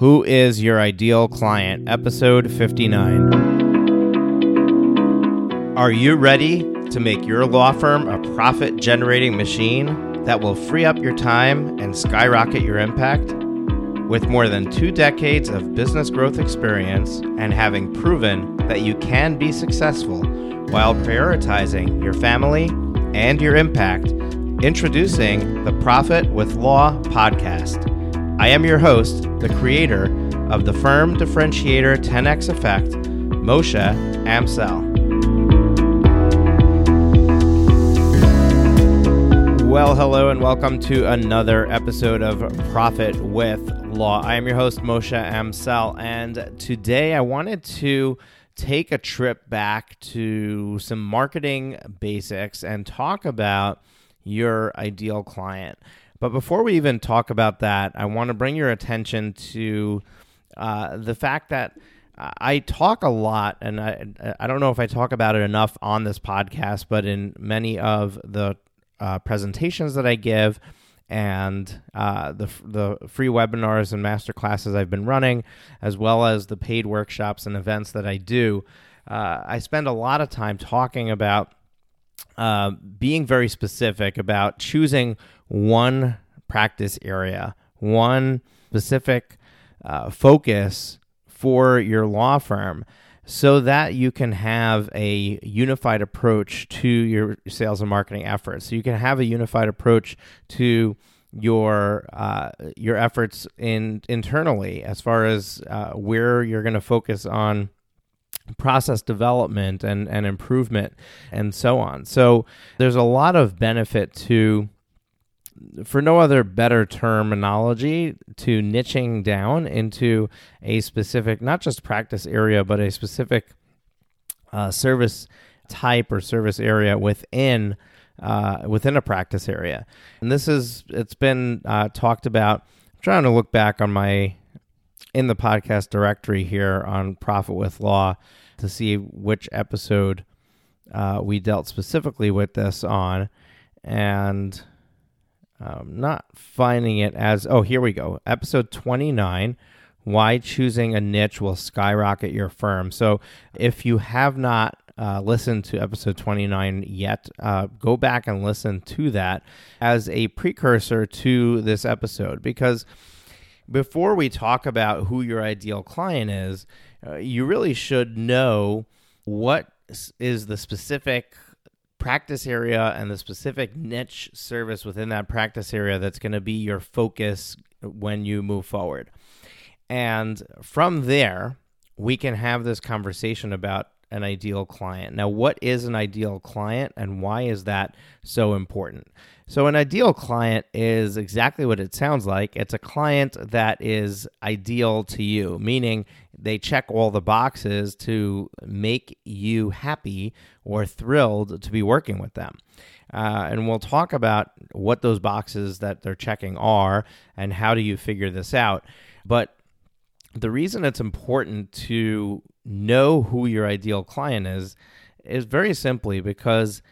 Who is Your Ideal Client? Episode 59. Are you ready to make your law firm a profit generating machine that will free up your time and skyrocket your impact? With more than two decades of business growth experience and having proven that you can be successful while prioritizing your family and your impact, introducing the Profit with Law podcast. I am your host, the creator of the firm differentiator 10x effect, Moshe Amsel. Well, hello, and welcome to another episode of Profit with Law. I am your host, Moshe Amsel, and today I wanted to take a trip back to some marketing basics and talk about your ideal client. But before we even talk about that, I want to bring your attention to uh, the fact that I talk a lot, and I, I don't know if I talk about it enough on this podcast, but in many of the uh, presentations that I give and uh, the, the free webinars and master classes I've been running, as well as the paid workshops and events that I do, uh, I spend a lot of time talking about uh, being very specific about choosing one practice area, one specific uh, focus for your law firm so that you can have a unified approach to your sales and marketing efforts. So you can have a unified approach to your uh, your efforts in internally as far as uh, where you're going to focus on process development and, and improvement and so on. So there's a lot of benefit to for no other better terminology to niching down into a specific not just practice area but a specific uh, service type or service area within uh, within a practice area and this is it's been uh, talked about I'm trying to look back on my in the podcast directory here on Profit with Law to see which episode uh, we dealt specifically with this on, and um, not finding it as oh here we go. Episode 29 why choosing a niche will skyrocket your firm. So if you have not uh, listened to episode 29 yet uh, go back and listen to that as a precursor to this episode because before we talk about who your ideal client is, uh, you really should know what is the specific practice area and the specific niche service within that practice area that's going to be your focus when you move forward. And from there, we can have this conversation about an ideal client. Now, what is an ideal client and why is that so important? So, an ideal client is exactly what it sounds like. It's a client that is ideal to you, meaning they check all the boxes to make you happy or thrilled to be working with them. Uh, and we'll talk about what those boxes that they're checking are and how do you figure this out. But the reason it's important to know who your ideal client is is very simply because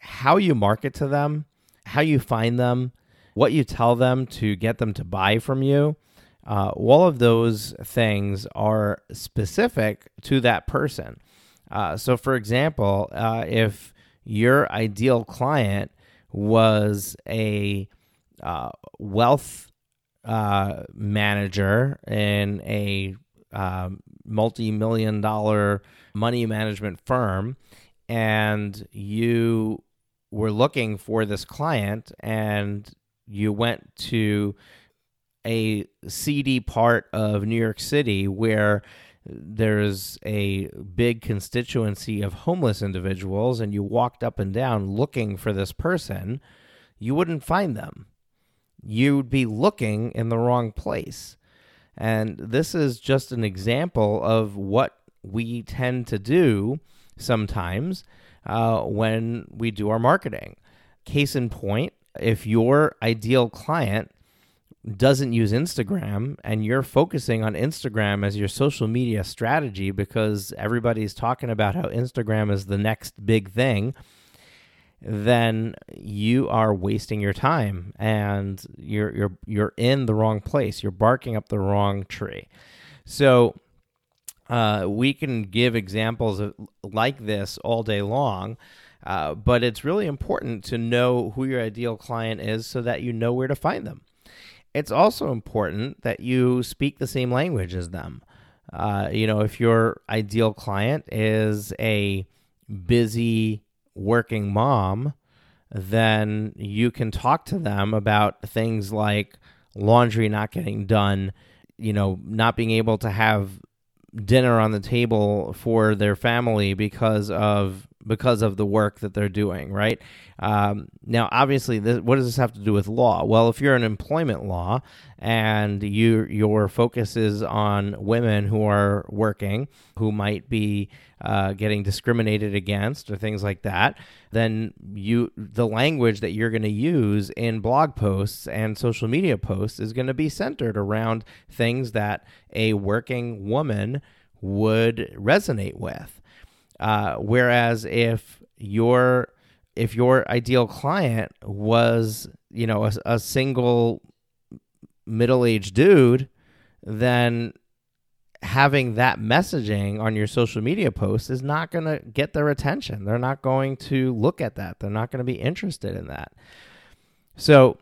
how you market to them how you find them, what you tell them to get them to buy from you. Uh, all of those things are specific to that person. Uh, so, for example, uh, if your ideal client was a uh, wealth uh, manager in a um, multi million dollar money management firm, and you were looking for this client and you went to a seedy part of New York City where there's a big constituency of homeless individuals and you walked up and down looking for this person, you wouldn't find them. You'd be looking in the wrong place. And this is just an example of what we tend to do sometimes uh, when we do our marketing. Case in point, if your ideal client doesn't use Instagram and you're focusing on Instagram as your social media strategy because everybody's talking about how Instagram is the next big thing, then you are wasting your time and you're you're you're in the wrong place. You're barking up the wrong tree. So uh, we can give examples of, like this all day long, uh, but it's really important to know who your ideal client is so that you know where to find them. It's also important that you speak the same language as them. Uh, you know, if your ideal client is a busy working mom, then you can talk to them about things like laundry not getting done, you know, not being able to have dinner on the table for their family because of because of the work that they're doing, right? Um, now, obviously, this, what does this have to do with law? Well, if you're an employment law and you your focus is on women who are working, who might be uh, getting discriminated against or things like that, then you the language that you're going to use in blog posts and social media posts is going to be centered around things that a working woman would resonate with. Uh, whereas if your if your ideal client was you know a, a single middle aged dude, then having that messaging on your social media posts is not going to get their attention. They're not going to look at that. They're not going to be interested in that. So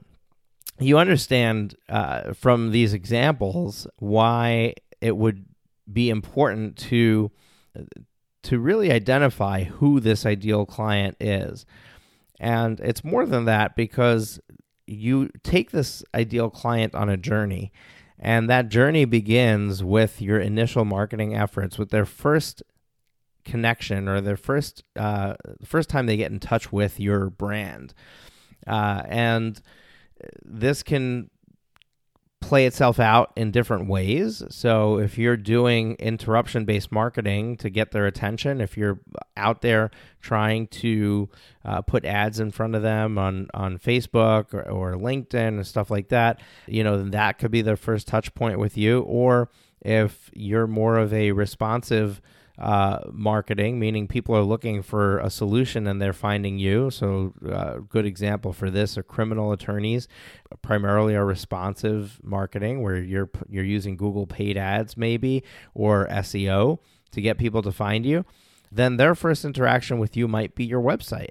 you understand uh, from these examples why it would be important to to really identify who this ideal client is. And it's more than that because you take this ideal client on a journey, and that journey begins with your initial marketing efforts, with their first connection or their first uh, first time they get in touch with your brand. Uh, and this can play itself out in different ways. So if you're doing interruption based marketing to get their attention, if you're out there trying to uh, put ads in front of them on, on Facebook or, or LinkedIn and stuff like that, you know, that could be their first touch point with you. Or if you're more of a responsive uh, marketing, meaning people are looking for a solution and they're finding you. So, uh, good example for this are criminal attorneys, primarily are responsive marketing, where you're you're using Google paid ads maybe or SEO to get people to find you. Then their first interaction with you might be your website,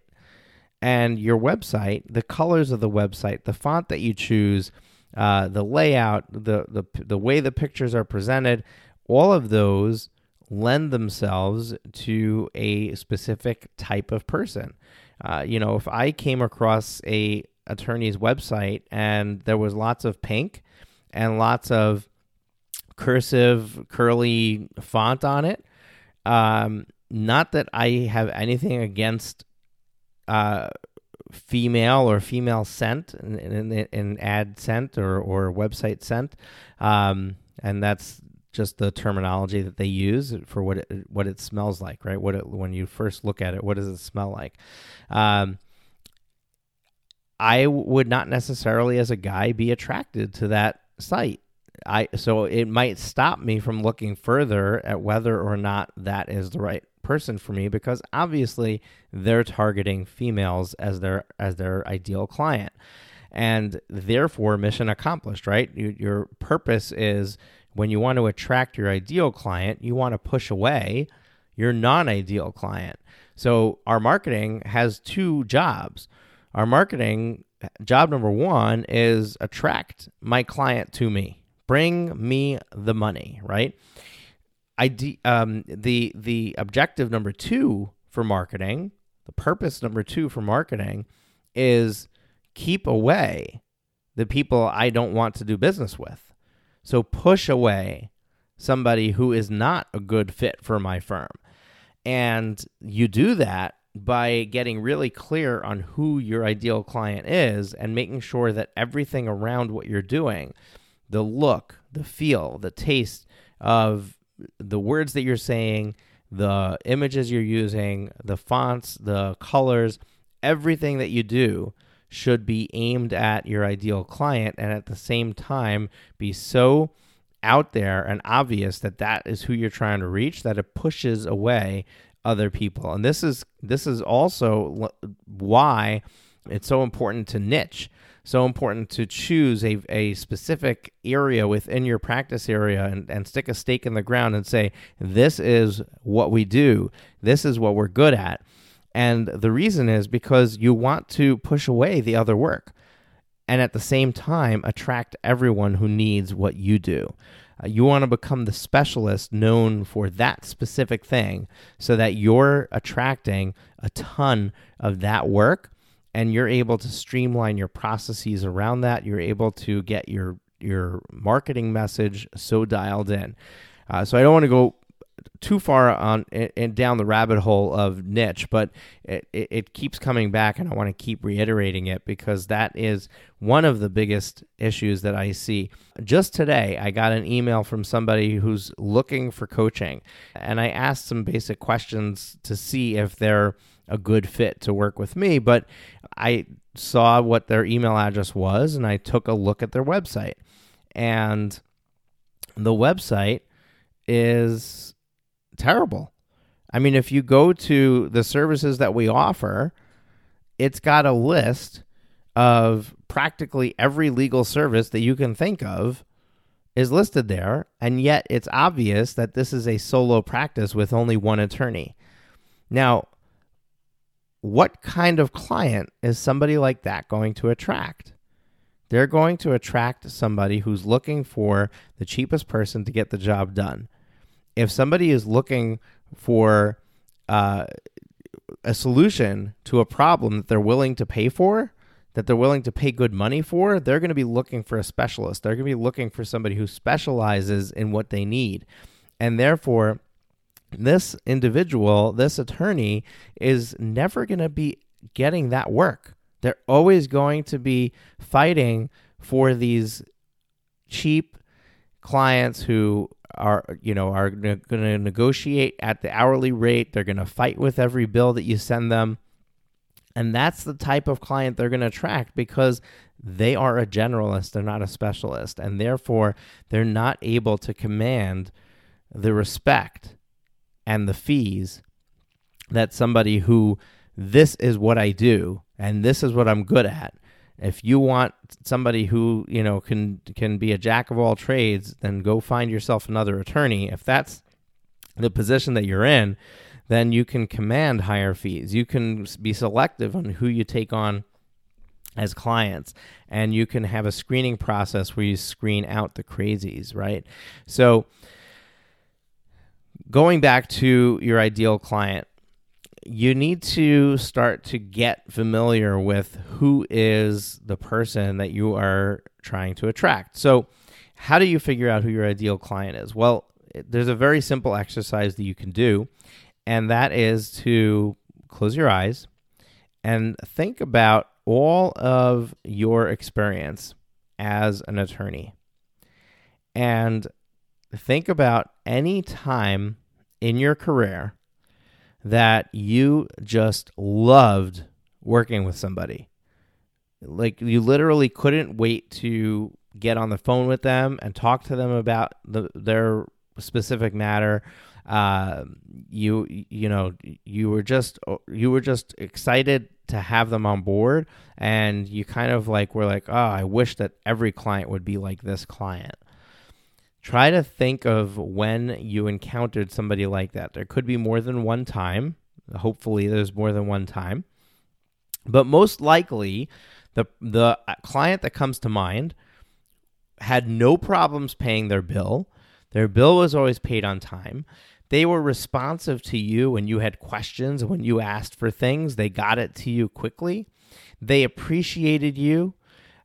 and your website, the colors of the website, the font that you choose. Uh, the layout, the, the the way the pictures are presented, all of those lend themselves to a specific type of person. Uh, you know, if I came across a attorney's website and there was lots of pink and lots of cursive curly font on it, um, not that I have anything against uh, female or female scent in, in, in ad scent or, or website scent. Um, and that's just the terminology that they use for what it what it smells like, right? What it, when you first look at it, what does it smell like? Um, I would not necessarily, as a guy, be attracted to that site. I so it might stop me from looking further at whether or not that is the right person for me because obviously they're targeting females as their as their ideal client and therefore mission accomplished right you, your purpose is when you want to attract your ideal client, you want to push away your non ideal client. So, our marketing has two jobs. Our marketing job number one is attract my client to me, bring me the money, right? I um, the the objective number two for marketing, the purpose number two for marketing is keep away the people I don't want to do business with. So push away somebody who is not a good fit for my firm. And you do that by getting really clear on who your ideal client is and making sure that everything around what you're doing the look, the feel, the taste of the words that you're saying, the images you're using, the fonts, the colors, everything that you do should be aimed at your ideal client and at the same time be so out there and obvious that that is who you're trying to reach that it pushes away other people. And this is this is also why it's so important to niche. So important to choose a, a specific area within your practice area and, and stick a stake in the ground and say, this is what we do. This is what we're good at. And the reason is because you want to push away the other work and at the same time attract everyone who needs what you do. Uh, you want to become the specialist known for that specific thing so that you're attracting a ton of that work and you're able to streamline your processes around that. You're able to get your your marketing message so dialed in. Uh, so I don't want to go too far on and down the rabbit hole of niche, but it, it, it, keeps coming back, and I want to keep reiterating it because that is one of the biggest issues that I see. Just today, I got an email from somebody who's looking for coaching, and I asked some basic questions to see if they're a good fit to work with me, but I saw what their email address was, and I took a look at their website, and the website is terrible. I mean, if you go to the services that we offer, it's got a list of practically every legal service that you can think of is listed there, and yet it's obvious that this is a solo practice with only one attorney. Now, what kind of client is somebody like that going to attract? They're going to attract somebody who's looking for the cheapest person to get the job done if somebody is looking for uh, a solution to a problem that they're willing to pay for, that they're willing to pay good money for, they're going to be looking for a specialist. They're going to be looking for somebody who specializes in what they need. And therefore, this individual, this attorney, is never going to be getting that work. They're always going to be fighting for these cheap clients who are you know are going to negotiate at the hourly rate. They're going to fight with every bill that you send them. And that's the type of client they're going to attract because they are a generalist. They're not a specialist. And therefore they're not able to command the respect and the fees that somebody who this is what I do and this is what I'm good at if you want somebody who you know can can be a jack of all trades then go find yourself another attorney. If that's the position that you're in then you can command higher fees. You can be selective on who you take on as clients and you can have a screening process where you screen out the crazies right? So going back to your ideal client you need to start to get familiar with who is the person that you are trying to attract. So, how do you figure out who your ideal client is? Well, there's a very simple exercise that you can do, and that is to close your eyes and think about all of your experience as an attorney. And think about any time in your career that you just loved working with somebody. Like you literally couldn't wait to get on the phone with them and talk to them about the, their specific matter. Uh, you you know you were just you were just excited to have them on board, and you kind of like were like, oh, I wish that every client would be like this client try to think of when you encountered somebody like that. There could be more than one time. Hopefully, there's more than one time. But most likely, the the uh, client that comes to mind had no problems paying their bill. Their bill was always paid on time. They were responsive to you when you had questions, when you asked for things. They got it to you quickly. They appreciated you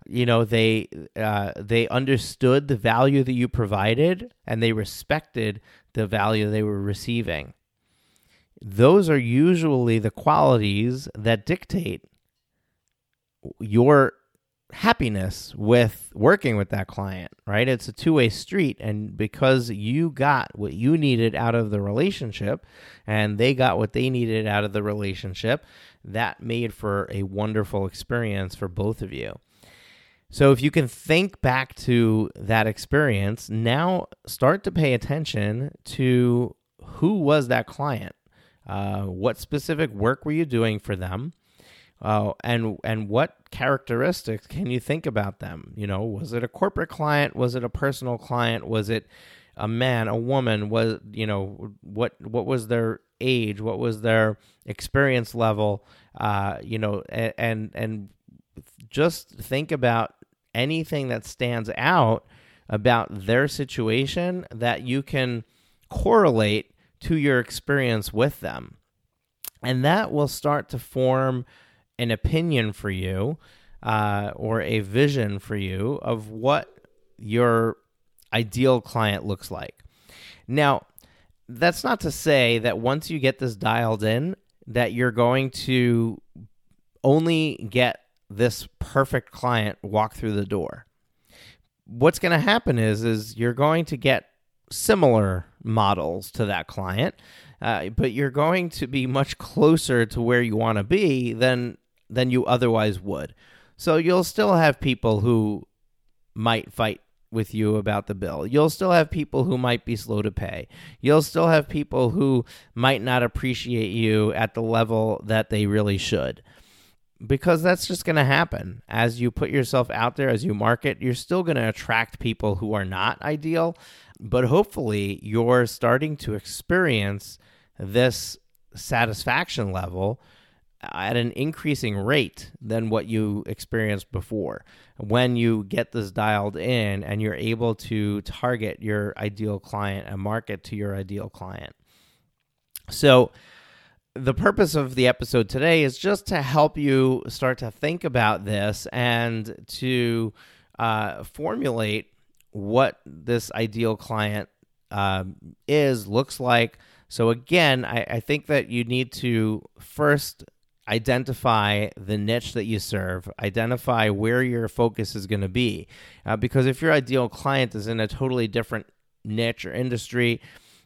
you know they uh, they understood the value that you provided and they respected the value they were receiving. Those are usually the qualities that dictate your happiness with working with that client right? It's a two-way street and because you got what you needed out of the relationship and they got what they needed out of the relationship that made for a wonderful experience for both of you so if you can think back to that experience, now start to pay attention to who was that client. Uh, what specific work were you doing for them? Uh, and and what characteristics can you think about them? You know, was it a corporate client? Was it a personal client? Was it a man, a woman? Was you know what what was their age? What was their experience level? Uh, you know, and, and and just think about anything that stands out about their situation that you can correlate to your experience with them. And that will start to form an opinion for you uh, or a vision for you of what your ideal client looks like. Now, that's not to say that once you get this dialed in, that you're going to only get this perfect client walk through the door. What's going to happen is is you're going to get similar models to that client, uh, but you're going to be much closer to where you want to be than than you otherwise would. So you'll still have people who might fight with you about the bill. You'll still have people who might be slow to pay. You'll still have people who might not appreciate you at the level that they really should. Because that's just going to happen. As you put yourself out there, as you market, you're still going to attract people who are not ideal. But hopefully, you're starting to experience this satisfaction level at an increasing rate than what you experienced before. When you get this dialed in and you're able to target your ideal client and market to your ideal client. So, the purpose of the episode today is just to help you start to think about this and to uh, formulate what this ideal client um, is, looks like. So, again, I, I think that you need to first identify the niche that you serve, identify where your focus is going to be. Uh, because if your ideal client is in a totally different niche or industry,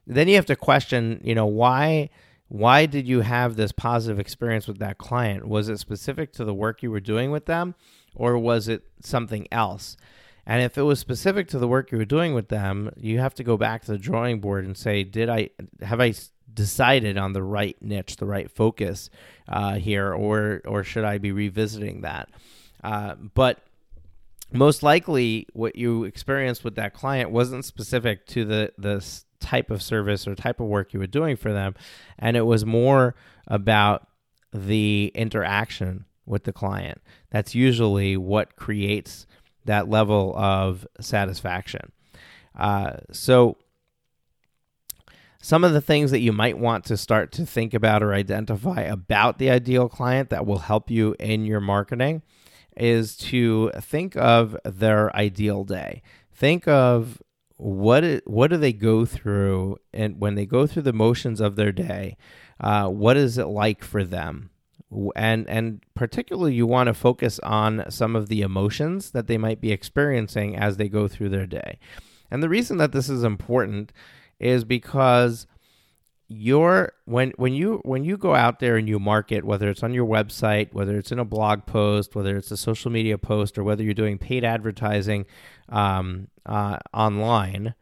then you have to question, you know, why why did you have this positive experience with that client? Was it specific to the work you were doing with them or was it something else? And if it was specific to the work you were doing with them, you have to go back to the drawing board and say, did I have I decided on the right niche, the right focus uh, here, or or should I be revisiting that? Uh, but most likely, what you experienced with that client wasn't specific to the the type of service or type of work you were doing for them, and it was more about the interaction with the client. That's usually what creates that level of satisfaction. Uh, so some of the things that you might want to start to think about or identify about the ideal client that will help you in your marketing is to think of their ideal day. Think of what it, what do they go through, and when they go through the motions of their day, uh, what is it like for them? And and particularly, you want to focus on some of the emotions that they might be experiencing as they go through their day. And the reason that this is important is because your when when you when you go out there and you market whether it's on your website whether it's in a blog post whether it's a social media post or whether you're doing paid advertising um, uh, online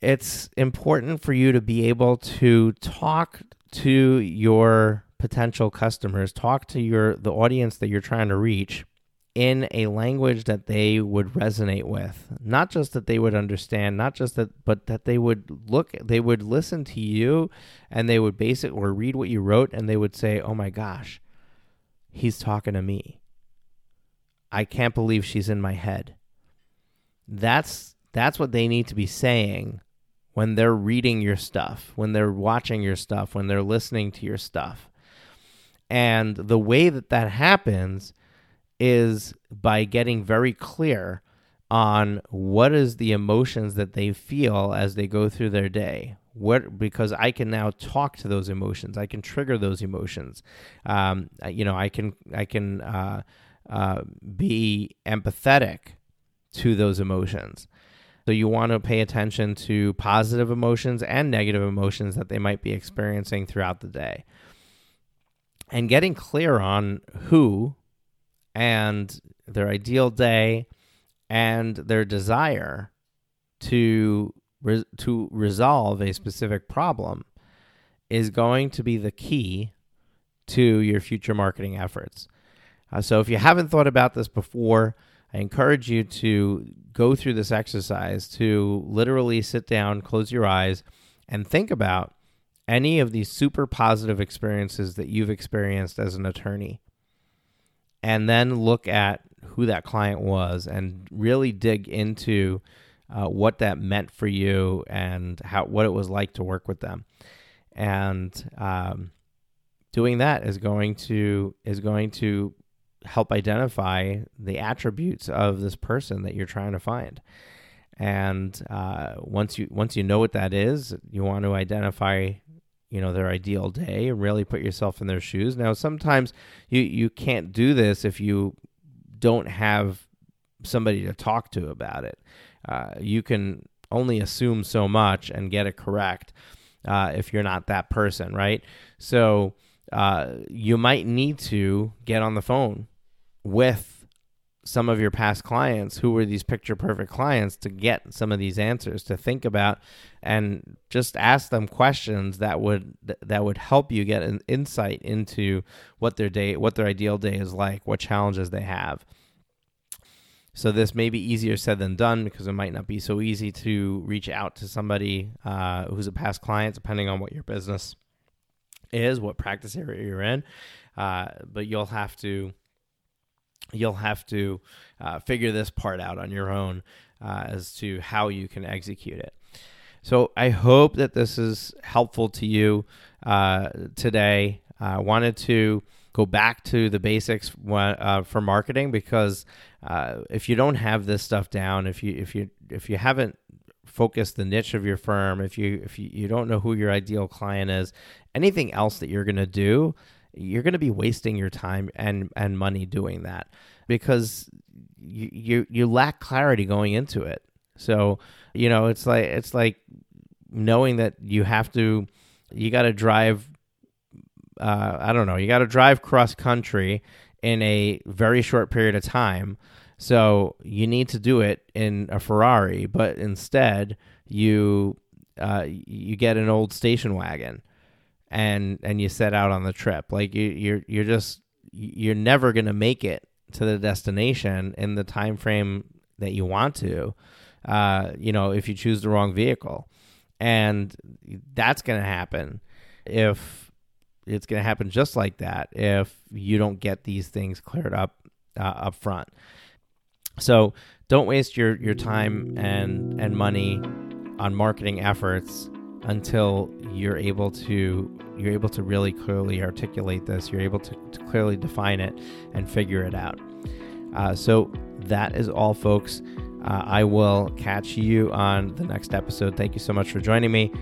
it's important for you to be able to talk to your potential customers talk to your the audience that you're trying to reach in a language that they would resonate with. Not just that they would understand not just that but that they would look they would listen to you and they would base it or read what you wrote and they would say oh my gosh he's talking to me. I can't believe she's in my head. That's that's what they need to be saying when they're reading your stuff when they're watching your stuff when they're listening to your stuff. And the way that that happens is by getting very clear on what is the emotions that they feel as they go through their day. What because i can now talk to those emotions. I can trigger those emotions. Um, you know i can i can uh, uh, be empathetic to those emotions. So you want to pay attention to positive emotions and negative emotions that they might be experiencing throughout the day. And getting clear on who and their ideal day and their desire to re- to resolve a specific problem is going to be the key to your future marketing efforts. Uh, so if you haven't thought about this before, I encourage you to go through this exercise to literally sit down, close your eyes, and think about any of these super positive experiences that you've experienced as an attorney. And then look at who that client was and really dig into uh, what that meant for you and how what it was like to work with them. And um, doing that is going to is going to help identify the attributes of this person that you're trying to find. And uh, once you once you know what that is, you want to identify, you know, their ideal day and really put yourself in their shoes. Now, sometimes you you can't do this if you don't have somebody to talk to about it. Uh, you can only assume so much and get it correct uh, if you're not that person, right? So uh, you might need to get on the phone with some of your past clients who were these picture perfect clients to get some of these answers to think about and just ask them questions that would that would help you get an insight into what their day what their ideal day is like what challenges they have. So this may be easier said than done because it might not be so easy to reach out to somebody uh, who's a past client depending on what your business is what practice area you're in. Uh, but you'll have to you'll have to uh, figure this part out on your own uh, as to how you can execute it. So I hope that this is helpful to you uh, today. I wanted to go back to the basics uh, for marketing because uh, if you don't have this stuff down, if you if you if you haven't focused the niche of your firm, if you if you, you don't know who your ideal client is, anything else that you're going to do you're going to be wasting your time and and money doing that because you, you you lack clarity going into it. So, you know, it's like it's like knowing that you have to you got to drive uh, I don't know, you got to drive cross country in a very short period of time. So, you need to do it in a Ferrari, but instead you uh, you get an old station wagon and and you set out on the trip. Like you, you're you're just you're never gonna make it to the destination in the time frame that you want to. Uh, you know, if you choose the wrong vehicle, and that's gonna happen if it's gonna happen just like that if you don't get these things cleared up uh, up front. So don't waste your your time and and money on marketing efforts until you're able to you're able to really clearly articulate this you're able to, to clearly define it and figure it out. Uh, so that is all folks. Uh, i will catch you on the next episode. Thank you so much for joining me.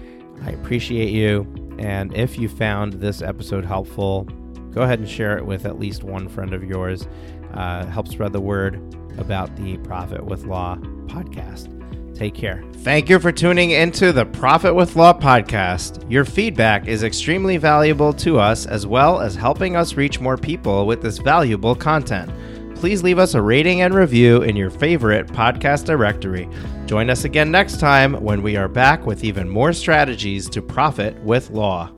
I appreciate you. And if you found this episode helpful go ahead and share it with at least one friend of yours. Uh, help spread the word about the profit with law podcast Take care. Thank you for tuning into the Profit with Law podcast. Your feedback is extremely valuable to us as well as helping us reach more people with this valuable content. Please leave us a rating and review in your favorite podcast directory. Join us again next time when we are back with even more strategies to profit with law.